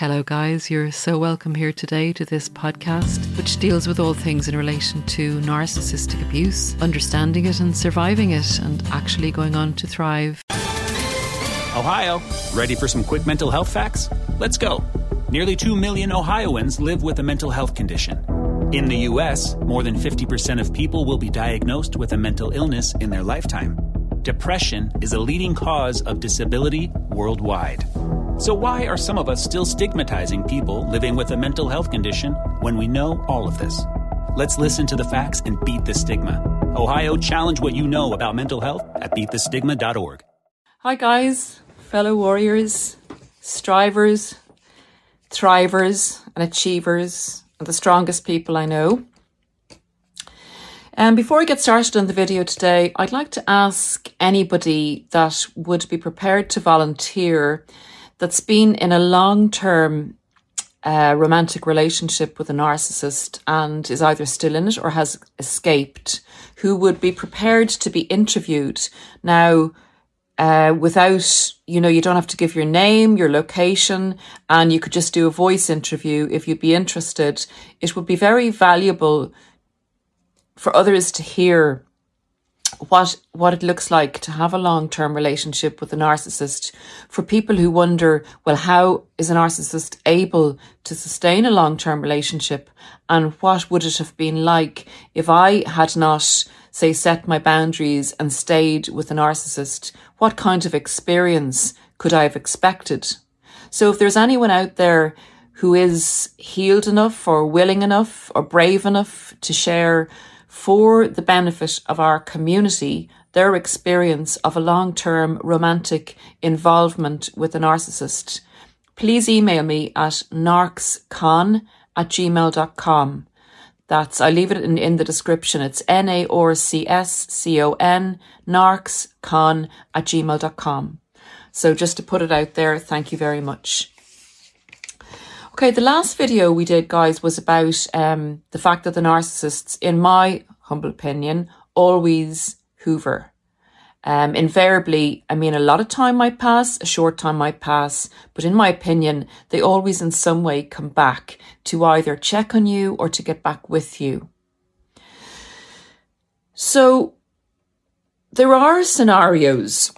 Hello, guys. You're so welcome here today to this podcast, which deals with all things in relation to narcissistic abuse, understanding it and surviving it, and actually going on to thrive. Ohio, ready for some quick mental health facts? Let's go. Nearly 2 million Ohioans live with a mental health condition. In the U.S., more than 50% of people will be diagnosed with a mental illness in their lifetime. Depression is a leading cause of disability worldwide. So, why are some of us still stigmatizing people living with a mental health condition when we know all of this? Let's listen to the facts and beat the stigma. Ohio, challenge what you know about mental health at beatthestigma.org. Hi, guys, fellow warriors, strivers, thrivers, and achievers, and the strongest people I know. And before I get started on the video today, I'd like to ask anybody that would be prepared to volunteer that's been in a long term uh, romantic relationship with a narcissist and is either still in it or has escaped, who would be prepared to be interviewed. Now, uh, without, you know, you don't have to give your name, your location, and you could just do a voice interview if you'd be interested. It would be very valuable for others to hear what what it looks like to have a long-term relationship with a narcissist. For people who wonder well how is a narcissist able to sustain a long-term relationship? And what would it have been like if i had not say set my boundaries and stayed with a narcissist? What kind of experience could i have expected? So if there's anyone out there who is healed enough or willing enough or brave enough to share for the benefit of our community their experience of a long term romantic involvement with a narcissist, please email me at narcscon at gmail.com. That's, I leave it in, in the description. It's N A R C S C O N, narcscon at gmail.com. So just to put it out there, thank you very much. Okay, the last video we did, guys, was about um, the fact that the narcissists, in my humble opinion, always hoover. Um, invariably, I mean, a lot of time might pass, a short time might pass, but in my opinion, they always in some way come back to either check on you or to get back with you. So there are scenarios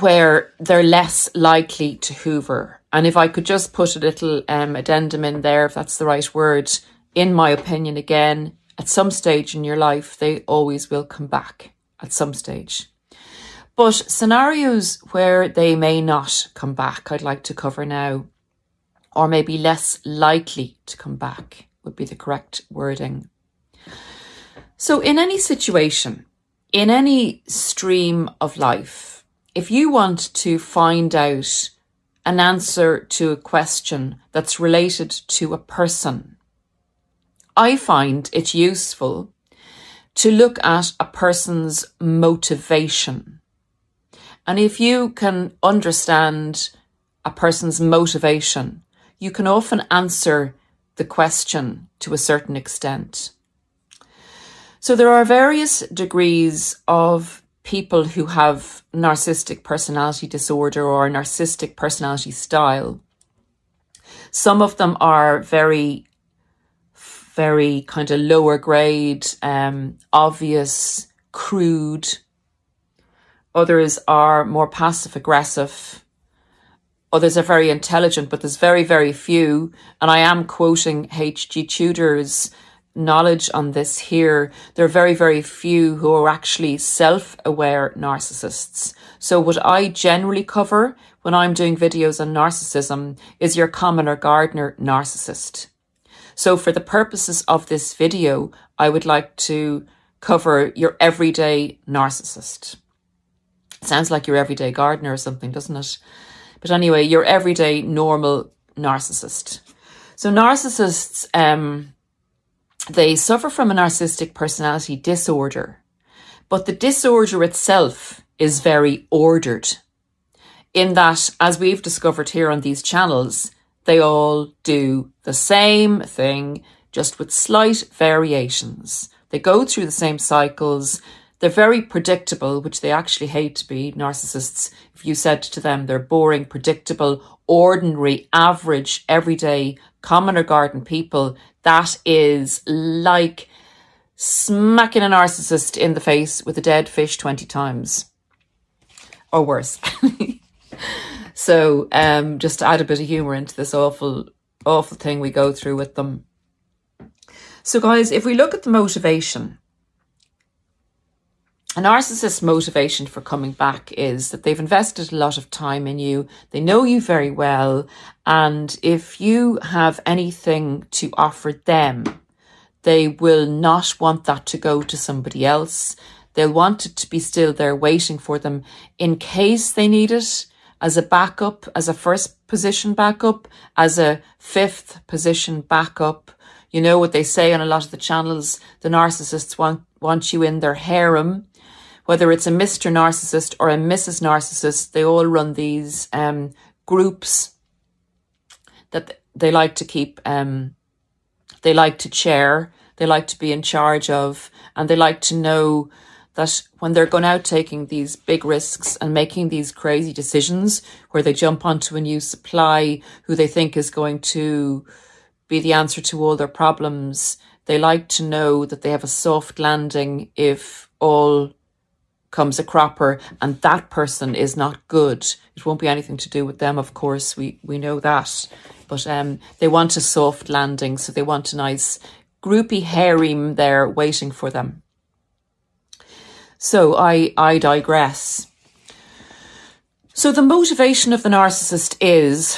where they're less likely to hoover and if I could just put a little um, addendum in there, if that's the right word, in my opinion, again, at some stage in your life, they always will come back at some stage. But scenarios where they may not come back, I'd like to cover now, or maybe less likely to come back would be the correct wording. So, in any situation, in any stream of life, if you want to find out an answer to a question that's related to a person. I find it useful to look at a person's motivation. And if you can understand a person's motivation, you can often answer the question to a certain extent. So there are various degrees of people who have narcissistic personality disorder or narcissistic personality style. Some of them are very, very kind of lower grade, um, obvious, crude. Others are more passive aggressive. Others are very intelligent, but there's very, very few. And I am quoting H.G. Tudor's knowledge on this here, there are very, very few who are actually self aware narcissists. So, what I generally cover when I'm doing videos on narcissism is your commoner gardener narcissist. So, for the purposes of this video, I would like to cover your everyday narcissist. Sounds like your everyday gardener or something, doesn't it? But anyway, your everyday normal narcissist. So, narcissists, um, they suffer from a narcissistic personality disorder, but the disorder itself is very ordered. In that, as we've discovered here on these channels, they all do the same thing, just with slight variations. They go through the same cycles, They're very predictable, which they actually hate to be narcissists. If you said to them they're boring, predictable, ordinary, average, everyday, common or garden people, that is like smacking a narcissist in the face with a dead fish 20 times or worse. so, um, just to add a bit of humor into this awful, awful thing we go through with them. So, guys, if we look at the motivation, a narcissist's motivation for coming back is that they've invested a lot of time in you. They know you very well. And if you have anything to offer them, they will not want that to go to somebody else. They'll want it to be still there waiting for them in case they need it as a backup, as a first position backup, as a fifth position backup. You know what they say on a lot of the channels, the narcissists want, want you in their harem whether it's a Mr. Narcissist or a Mrs. Narcissist, they all run these um, groups that they like to keep, um, they like to chair, they like to be in charge of, and they like to know that when they're going out taking these big risks and making these crazy decisions where they jump onto a new supply who they think is going to be the answer to all their problems, they like to know that they have a soft landing if all comes a cropper and that person is not good. It won't be anything to do with them, of course, we, we know that. But um, they want a soft landing, so they want a nice groupie harem there waiting for them. So I, I digress. So the motivation of the narcissist is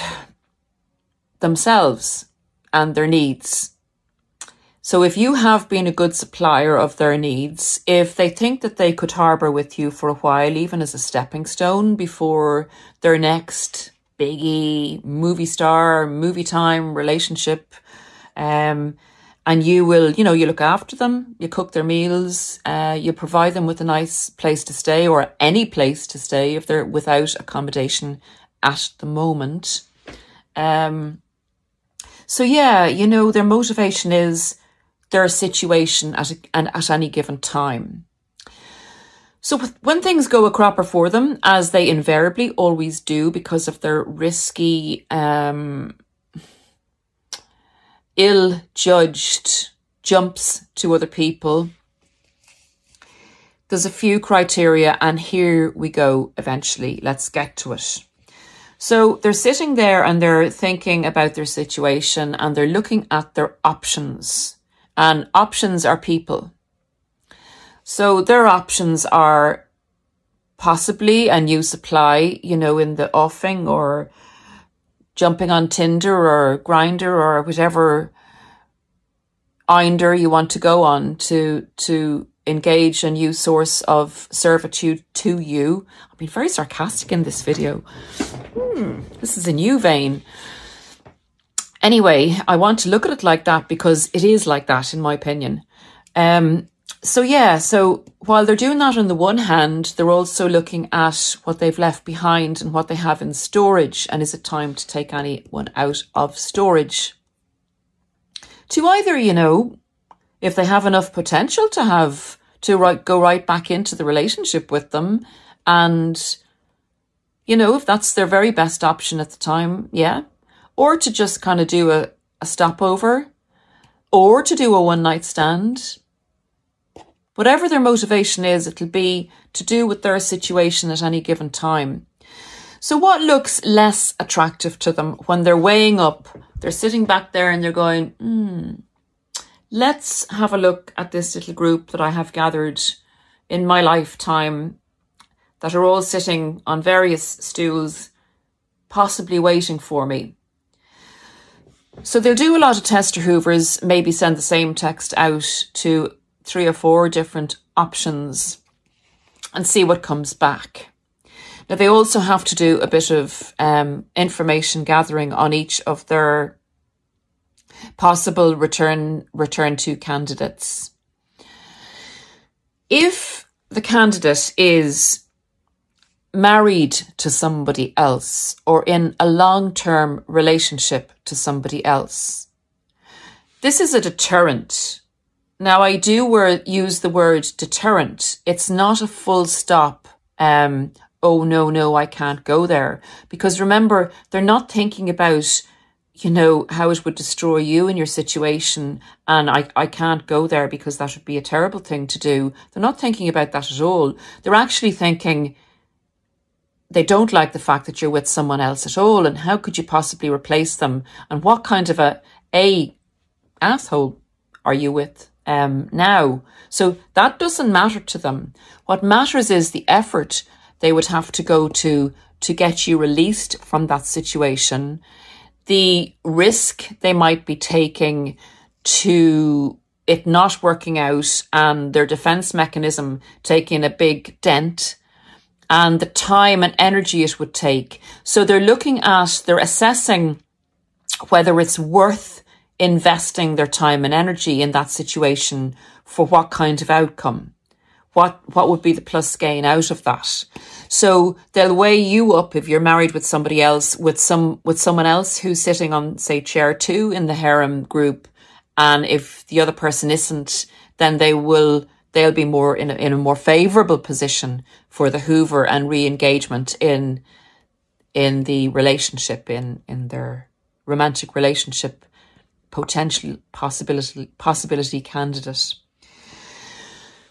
themselves and their needs. So if you have been a good supplier of their needs, if they think that they could harbour with you for a while, even as a stepping stone before their next biggie movie star, movie time relationship, um, and you will, you know, you look after them, you cook their meals, uh, you provide them with a nice place to stay or any place to stay if they're without accommodation at the moment. Um, so yeah, you know, their motivation is their situation at, a, at any given time. So when things go a cropper for them, as they invariably always do because of their risky, um, ill-judged jumps to other people, there's a few criteria and here we go eventually. Let's get to it. So they're sitting there and they're thinking about their situation and they're looking at their options and options are people. So their options are possibly a new supply, you know, in the offing or jumping on Tinder or Grindr or whatever Inder you want to go on to to engage a new source of servitude to you. I've been very sarcastic in this video. Hmm, this is a new vein. Anyway, I want to look at it like that because it is like that, in my opinion. Um, so yeah, so while they're doing that on the one hand, they're also looking at what they've left behind and what they have in storage. And is it time to take anyone out of storage? To either, you know, if they have enough potential to have to right, go right back into the relationship with them and, you know, if that's their very best option at the time, yeah, or to just kind of do a, a stopover, or to do a one night stand. Whatever their motivation is, it'll be to do with their situation at any given time. So, what looks less attractive to them when they're weighing up? They're sitting back there and they're going, hmm, let's have a look at this little group that I have gathered in my lifetime that are all sitting on various stools, possibly waiting for me. So they'll do a lot of tester hoovers, maybe send the same text out to three or four different options and see what comes back. Now they also have to do a bit of um, information gathering on each of their possible return return to candidates. If the candidate is married to somebody else or in a long term relationship to somebody else. This is a deterrent Now, I do word, use the word deterrent. It's not a full stop. Um, oh no, no, I can't go there. Because remember, they're not thinking about, you know, how it would destroy you in your situation. And I, I can't go there because that would be a terrible thing to do. They're not thinking about that at all. They're actually thinking, they don't like the fact that you're with someone else at all and how could you possibly replace them and what kind of a a asshole are you with um, now. So that doesn't matter to them. What matters is the effort they would have to go to to get you released from that situation, the risk they might be taking to it not working out and their defense mechanism taking a big dent and the time and energy it would take. So they're looking at, they're assessing whether it's worth investing their time and energy in that situation for what kind of outcome? What, what would be the plus gain out of that? So they'll weigh you up if you're married with somebody else, with some, with someone else who's sitting on, say, chair two in the harem group. And if the other person isn't, then they will, they'll be more in a, in a more favorable position for the Hoover and re-engagement in, in the relationship, in, in their romantic relationship potential possibility possibility candidate.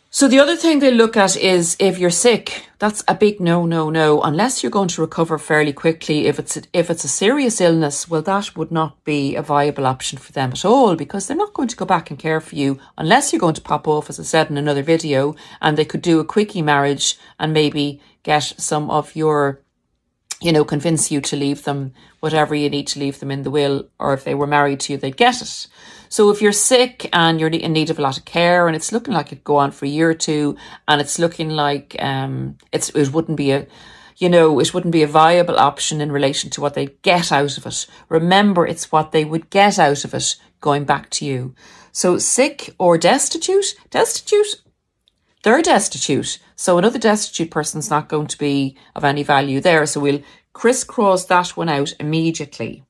So the other thing they look at is if you're sick, that's a big no, no, no. Unless you're going to recover fairly quickly, if it's a, if it's a serious illness, well, that would not be a viable option for them at all because they're not going to go back and care for you unless you're going to pop off, as I said in another video, and they could do a quickie marriage and maybe get some of your you know, convince you to leave them whatever you need to leave them in the will, or if they were married to you, they'd get it. So if you're sick and you're in need of a lot of care and it's looking like it'd go on for a year or two and it's looking like um it's it wouldn't be a you know, it wouldn't be a viable option in relation to what they'd get out of it. Remember, it's what they would get out of it going back to you. So sick or destitute, destitute, they're destitute. So another destitute person's not going to be of any value there. So we'll crisscross that one out immediately.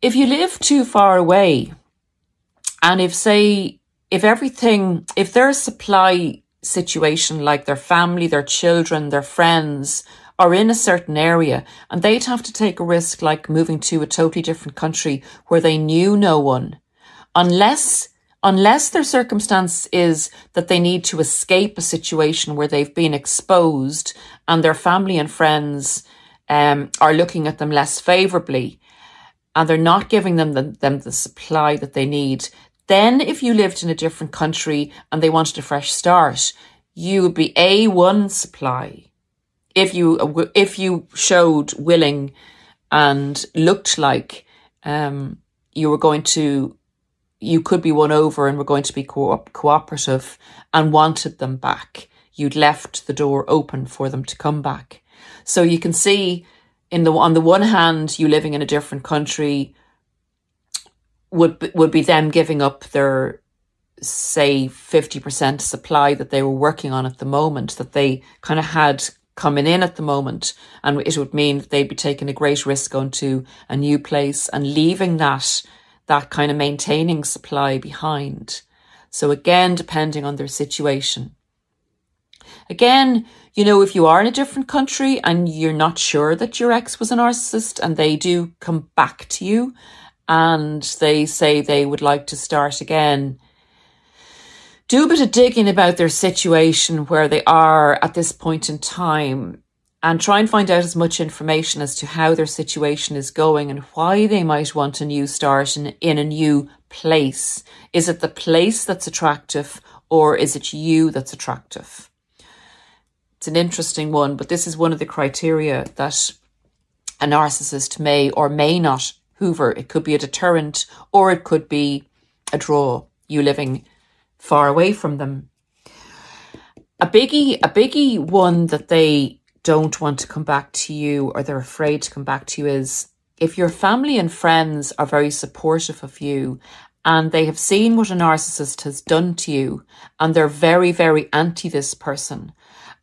If you live too far away, and if say, if everything, if their supply situation, like their family, their children, their friends, are in a certain area and they'd have to take a risk like moving to a totally different country where they knew no one, unless unless their circumstance is that they need to escape a situation where they've been exposed and their family and friends um, are looking at them less favorably and they're not giving them the, them the supply that they need. Then if you lived in a different country and they wanted a fresh start, you would be A1 supply. If you, if you showed willing and looked like, um, you were going to you could be won over and were going to be co- cooperative and wanted them back. You'd left the door open for them to come back. So you can see in the on the one hand, you living in a different country would would be them giving up their say 50% supply that they were working on at the moment that they kind of had coming in at the moment and it would mean that they'd be taking a great risk going to a new place and leaving that that kind of maintaining supply behind. So again, depending on their situation. Again, you know, if you are in a different country and you're not sure that your ex was a narcissist and they do come back to you and they say they would like to start again, do a bit of digging about their situation where they are at this point in time and try and find out as much information as to how their situation is going and why they might want a new start in, in a new place. Is it the place that's attractive or is it you that's attractive? It's an interesting one, but this is one of the criteria that a narcissist may or may not hoover. It could be a deterrent or it could be a draw, you living far away from them. A biggie, a biggie one that they don't want to come back to you or they're afraid to come back to you is if your family and friends are very supportive of you and they have seen what a narcissist has done to you and they're very, very anti this person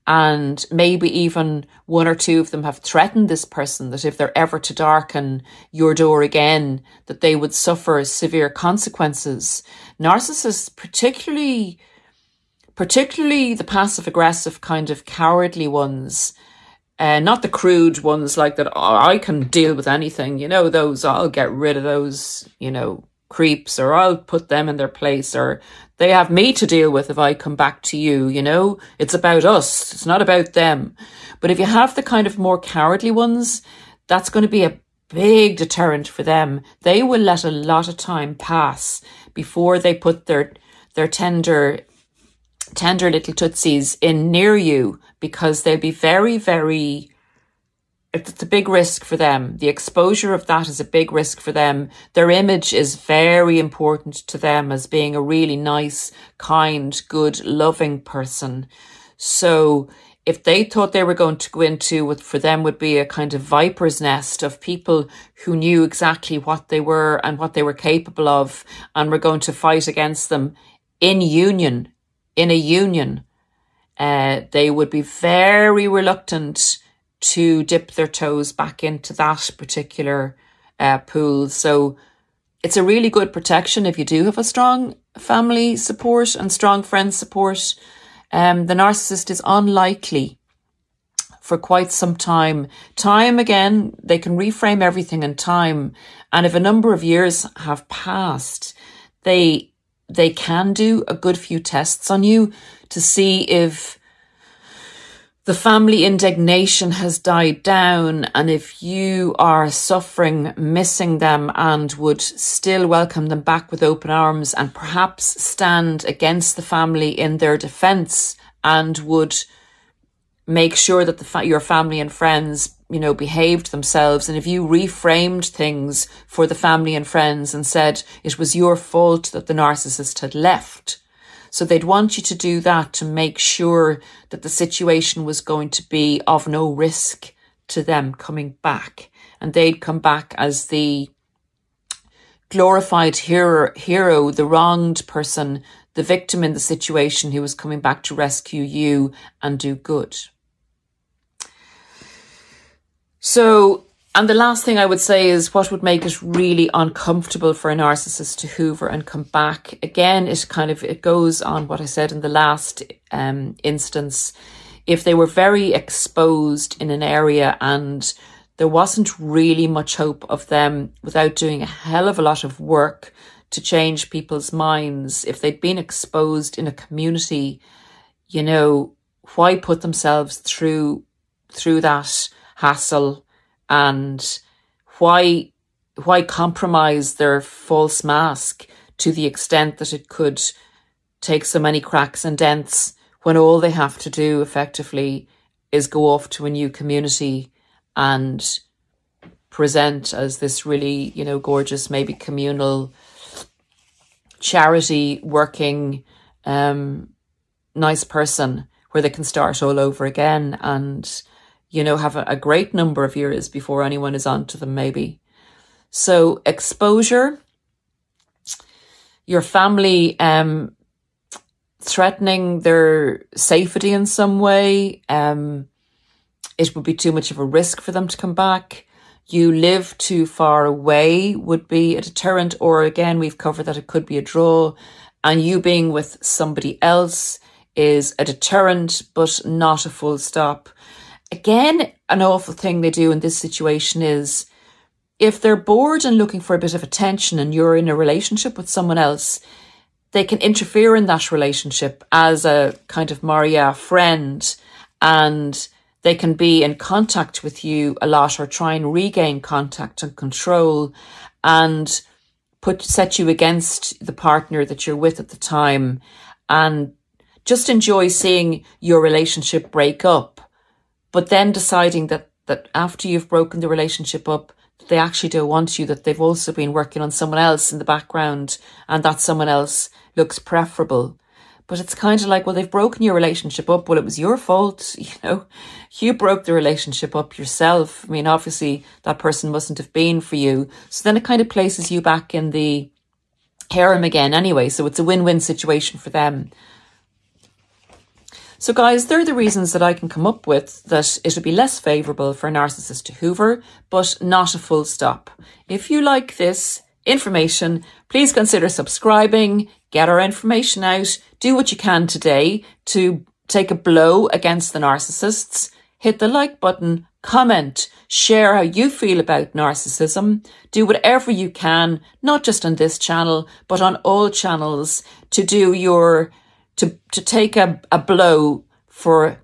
and maybe even one or two of them have threatened this person that if they're ever to darken your door again, that they would suffer severe consequences. Narcissists, particularly, particularly the passive aggressive kind of cowardly ones, uh, not the crude ones like that. Oh, I can deal with anything, you know, those, I'll get rid of those, you know, creeps or I'll put them in their place or they have me to deal with if I come back to you, you know? It's about us. It's not about them. But if you have the kind of more cowardly ones, that's going to be a big deterrent for them. They will let a lot of time pass before they put their their tender tender little tootsies in near you because they'll be very, very it's a big risk for them. The exposure of that is a big risk for them. Their image is very important to them as being a really nice, kind, good, loving person. So if they thought they were going to go into what for them would be a kind of viper's nest of people who knew exactly what they were and what they were capable of and were going to fight against them in union, in a union, uh, they would be very reluctant to dip their toes back into that particular uh, pool. So it's a really good protection if you do have a strong family support and strong friend support. Um, the narcissist is unlikely for quite some time. Time again, they can reframe everything in time. And if a number of years have passed, they they can do a good few tests on you to see if the family indignation has died down, and if you are suffering, missing them, and would still welcome them back with open arms and perhaps stand against the family in their defense and would make sure that fa- your family and friends, you know, behaved themselves. And if you reframed things for the family and friends and said it was your fault that the narcissist had left, so they'd want you to do that to make sure that the situation was going to be of no risk to them coming back. And they'd come back as the glorified hero, hero, the wronged person, the victim in the situation who was coming back to rescue you and do good. So and the last thing I would say is what would make it really uncomfortable for a narcissist to hoover and come back. Again, it kind of, it goes on what I said in the last um, instance. If they were very exposed in an area and there wasn't really much hope of them without doing a hell of a lot of work to change people's minds, if they'd been exposed in a community, you know, why put themselves through, through that hassle and why why compromise their false mask to the extent that it could take so many cracks and dents when all they have to do effectively is go off to a new community and present as this really, you know, gorgeous, maybe communal charity working um nice person where they can start all over again. And you know, have a, a great number of years before anyone is onto them, maybe. So exposure, your family um, threatening their safety in some way, um, it would be too much of a risk for them to come back. You live too far away would be a deterrent, or again, we've covered that it could be a draw. And you being with somebody else is a deterrent, but not a full stop. Again, an awful thing they do in this situation is if they're bored and looking for a bit of attention and you're in a relationship with someone else, they can interfere in that relationship as a kind of Maria friend and they can be in contact with you a lot or try and regain contact and control and put set you against the partner that you're with at the time and just enjoy seeing your relationship break up but then deciding that that after you've broken the relationship up, they actually don't want you, that they've also been working on someone else in the background and that someone else looks preferable. But it's kind of like, well, they've broken your relationship up. Well, it was your fault. You know, you broke the relationship up yourself. I mean, obviously that person mustn't have been for you. So then it kind of places you back in the harem again anyway. So it's a win-win situation for them. So, guys, they're the reasons that I can come up with that it would be less favourable for a narcissist to hoover, but not a full stop. If you like this information, please consider subscribing, get our information out, do what you can today to take a blow against the narcissists, hit the like button, comment, share how you feel about narcissism, do whatever you can, not just on this channel, but on all channels to do your, to, to take a, a blow for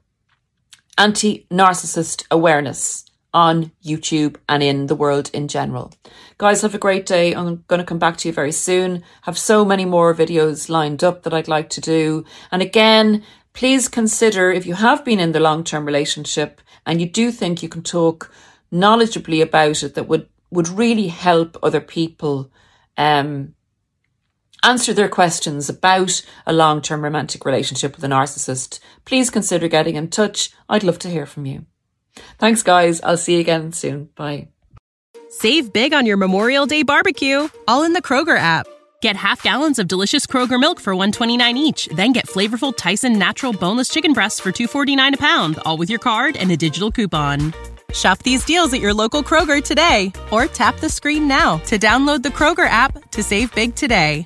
anti-narcissist awareness on YouTube and in the world in general. Guys, have a great day. I'm going to come back to you very soon. Have so many more videos lined up that I'd like to do. And again, please consider if you have been in the long-term relationship and you do think you can talk knowledgeably about it that would, would really help other people um, answer their questions about a long term romantic relationship with a narcissist, please consider getting in touch. I'd love to hear from you. Thanks, guys. I'll see you again soon. Bye. Save big on your Memorial Day barbecue, all in the Kroger app. Get half gallons of delicious Kroger milk for 129 each, then get flavorful Tyson natural boneless chicken breasts for 249 a pound, all with your card and a digital coupon. Shop these deals at your local Kroger today or tap the screen now to download the Kroger app to save big today.